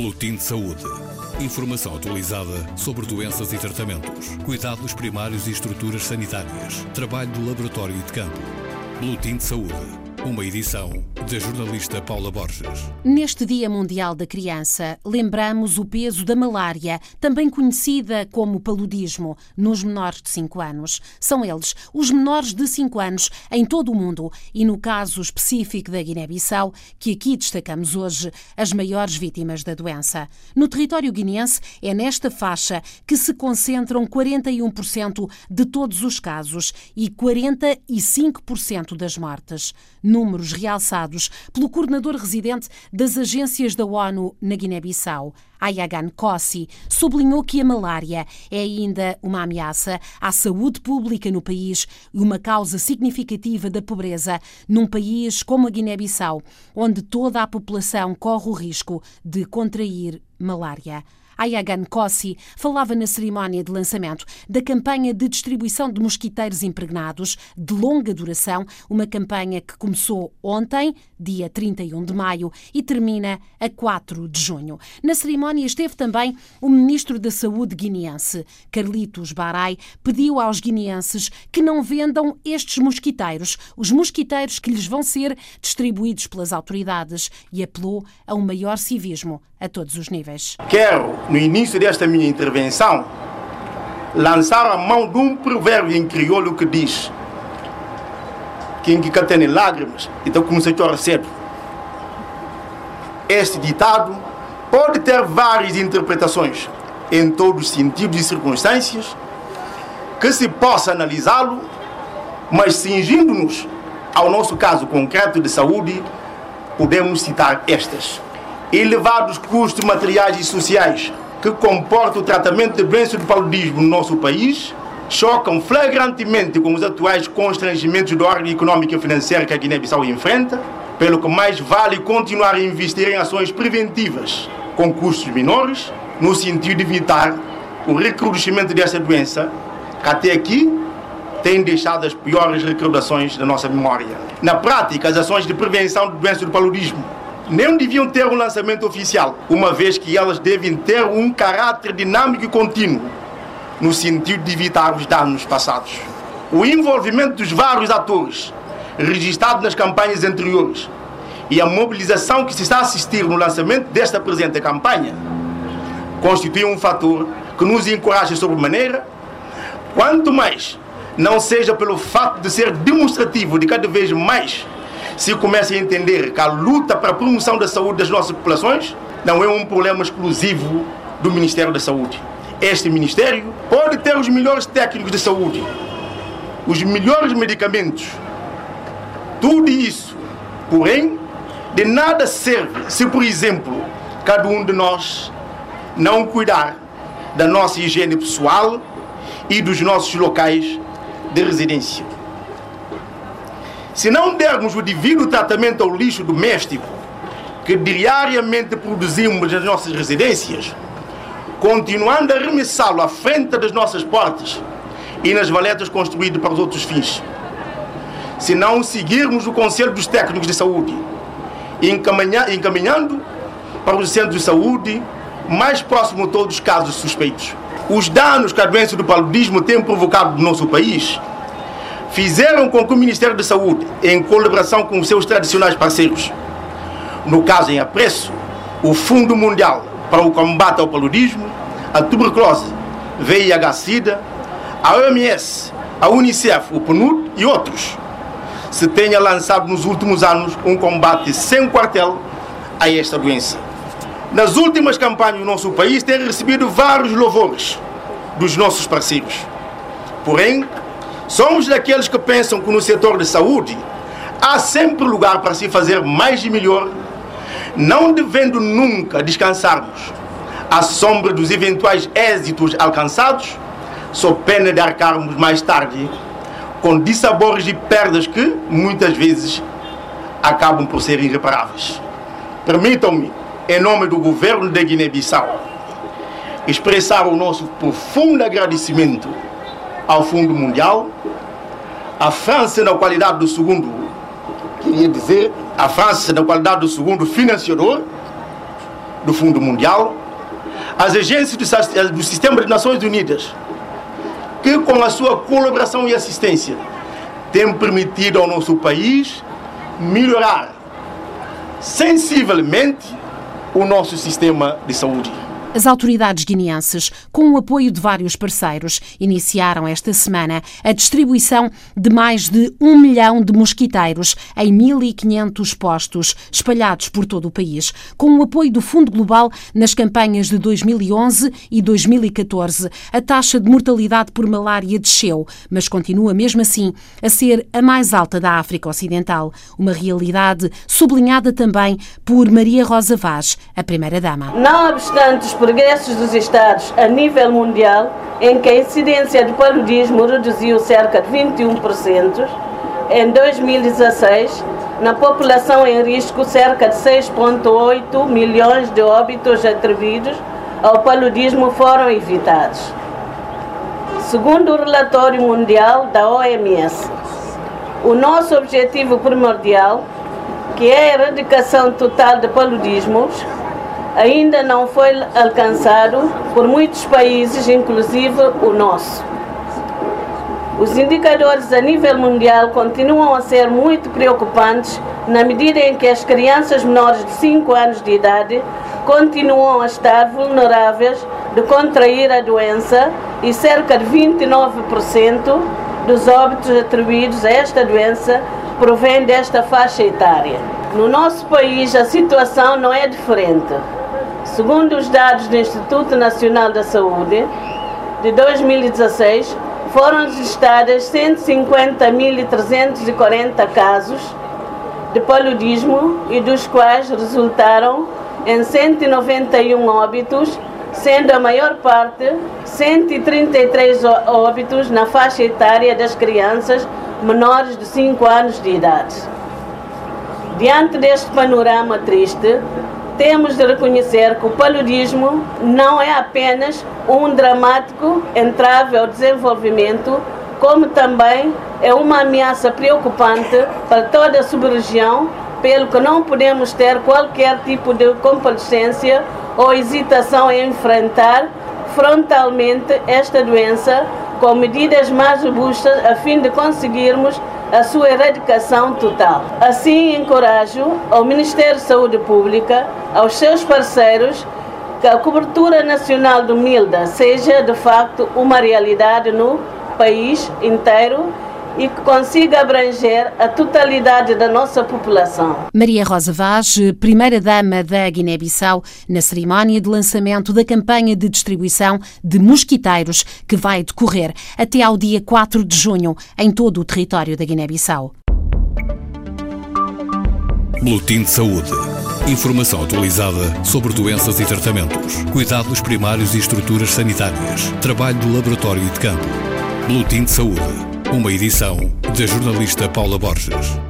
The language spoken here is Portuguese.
Boletim de Saúde. Informação atualizada sobre doenças e tratamentos, cuidados primários e estruturas sanitárias, trabalho do laboratório e de campo. Boletim de Saúde. Uma edição da jornalista Paula Borges. Neste Dia Mundial da Criança, lembramos o peso da malária, também conhecida como paludismo, nos menores de 5 anos. São eles, os menores de 5 anos, em todo o mundo e, no caso específico da Guiné-Bissau, que aqui destacamos hoje, as maiores vítimas da doença. No território guineense, é nesta faixa que se concentram 41% de todos os casos e 45% das mortes números realçados pelo coordenador residente das agências da ONU na Guiné-Bissau. Ayagan Kossi sublinhou que a malária é ainda uma ameaça à saúde pública no país e uma causa significativa da pobreza num país como a Guiné-Bissau, onde toda a população corre o risco de contrair malária. Ayagan Kossi falava na cerimónia de lançamento da campanha de distribuição de mosquiteiros impregnados de longa duração, uma campanha que começou ontem, dia 31 de maio, e termina a 4 de junho. Na cerimónia esteve também o ministro da Saúde guineense, Carlitos Barai, pediu aos guineenses que não vendam estes mosquiteiros, os mosquiteiros que lhes vão ser distribuídos pelas autoridades, e apelou a um maior civismo a todos os níveis. Quero, no início desta minha intervenção, lançar a mão de um provérbio em crioulo que diz: Quem que tem lágrimas, então começa a chorar cedo. Este ditado pode ter várias interpretações em todos os sentidos e circunstâncias que se possa analisá-lo, mas cingindo-nos ao nosso caso concreto de saúde, podemos citar estas elevados custos materiais e sociais que comporta o tratamento de doenças do paludismo no nosso país chocam flagrantemente com os atuais constrangimentos da ordem econômica e financeira que a Guiné-Bissau enfrenta, pelo que mais vale continuar a investir em ações preventivas com custos menores, no sentido de evitar o recrudescimento desta doença, que até aqui tem deixado as piores recordações da nossa memória. Na prática, as ações de prevenção de doenças do paludismo nem deviam ter um lançamento oficial, uma vez que elas devem ter um caráter dinâmico e contínuo, no sentido de evitar os danos passados. O envolvimento dos vários atores, registrado nas campanhas anteriores, e a mobilização que se está a assistir no lançamento desta presente campanha, constitui um fator que nos encoraja sobremaneira, quanto mais não seja pelo fato de ser demonstrativo de cada vez mais se começa a entender que a luta para a promoção da saúde das nossas populações não é um problema exclusivo do Ministério da Saúde. Este Ministério pode ter os melhores técnicos de saúde, os melhores medicamentos, tudo isso, porém, de nada serve se, por exemplo, cada um de nós não cuidar da nossa higiene pessoal e dos nossos locais de residência. Se não dermos o devido tratamento ao lixo doméstico que diariamente produzimos nas nossas residências, continuando a arremessá-lo à frente das nossas portas e nas valetas construídas para os outros fins. Se não seguirmos o conselho dos técnicos de saúde, encaminhando para os centros de saúde mais próximo de todos os casos suspeitos. Os danos que a doença do paludismo tem provocado no nosso país fizeram com que o Ministério da Saúde, em colaboração com seus tradicionais parceiros, no caso em apreço, o Fundo Mundial para o Combate ao Paludismo, a Tuberculose, VIH-Sida, a OMS, a Unicef, o PNUD e outros, se tenha lançado nos últimos anos um combate sem quartel a esta doença. Nas últimas campanhas, o nosso país tem recebido vários louvores dos nossos parceiros. Porém, Somos daqueles que pensam que no setor de saúde há sempre lugar para se fazer mais e melhor, não devendo nunca descansarmos à sombra dos eventuais êxitos alcançados, sob pena de arcarmos mais tarde com dissabores e perdas que, muitas vezes, acabam por ser irreparáveis. Permitam-me, em nome do governo da Guiné-Bissau, expressar o nosso profundo agradecimento ao Fundo Mundial, a França na qualidade do segundo, queria dizer, a França na qualidade do segundo financiador, do Fundo Mundial, as agências do Sistema das Nações Unidas, que com a sua colaboração e assistência têm permitido ao nosso país melhorar sensivelmente o nosso sistema de saúde. As autoridades guineenses, com o apoio de vários parceiros, iniciaram esta semana a distribuição de mais de um milhão de mosquiteiros em 1.500 postos espalhados por todo o país, com o apoio do Fundo Global nas campanhas de 2011 e 2014. A taxa de mortalidade por malária desceu, mas continua mesmo assim a ser a mais alta da África Ocidental, uma realidade sublinhada também por Maria Rosa Vaz, a primeira-dama. Não obstante progressos dos Estados a nível mundial, em que a incidência de paludismo reduziu cerca de 21%, em 2016, na população em risco, cerca de 6,8 milhões de óbitos atribuídos ao paludismo foram evitados. Segundo o relatório mundial da OMS, o nosso objetivo primordial, que é a erradicação total de paludismos, ainda não foi alcançado por muitos países, inclusive o nosso. Os indicadores a nível mundial continuam a ser muito preocupantes na medida em que as crianças menores de 5 anos de idade continuam a estar vulneráveis de contrair a doença e cerca de 29% dos óbitos atribuídos a esta doença provém desta faixa etária. No nosso país a situação não é diferente. Segundo os dados do Instituto Nacional da Saúde, de 2016, foram registradas 150.340 casos de paludismo e dos quais resultaram em 191 óbitos, sendo a maior parte, 133 óbitos, na faixa etária das crianças menores de 5 anos de idade. Diante deste panorama triste, temos de reconhecer que o paludismo não é apenas um dramático entrave ao desenvolvimento, como também é uma ameaça preocupante para toda a sub-região, pelo que não podemos ter qualquer tipo de complacência ou hesitação em enfrentar frontalmente esta doença com medidas mais robustas a fim de conseguirmos a sua erradicação total. Assim, encorajo ao Ministério de Saúde Pública, aos seus parceiros, que a cobertura nacional do MILDA seja de facto uma realidade no país inteiro e que consiga abranger a totalidade da nossa população. Maria Rosa Vaz, primeira-dama da Guiné-Bissau, na cerimónia de lançamento da campanha de distribuição de mosquiteiros que vai decorrer até ao dia 4 de junho em todo o território da Guiné-Bissau. Boletim de Saúde. Informação atualizada sobre doenças e tratamentos, cuidados primários e estruturas sanitárias, trabalho do laboratório e de campo. Boletim de Saúde uma edição da jornalista Paula Borges.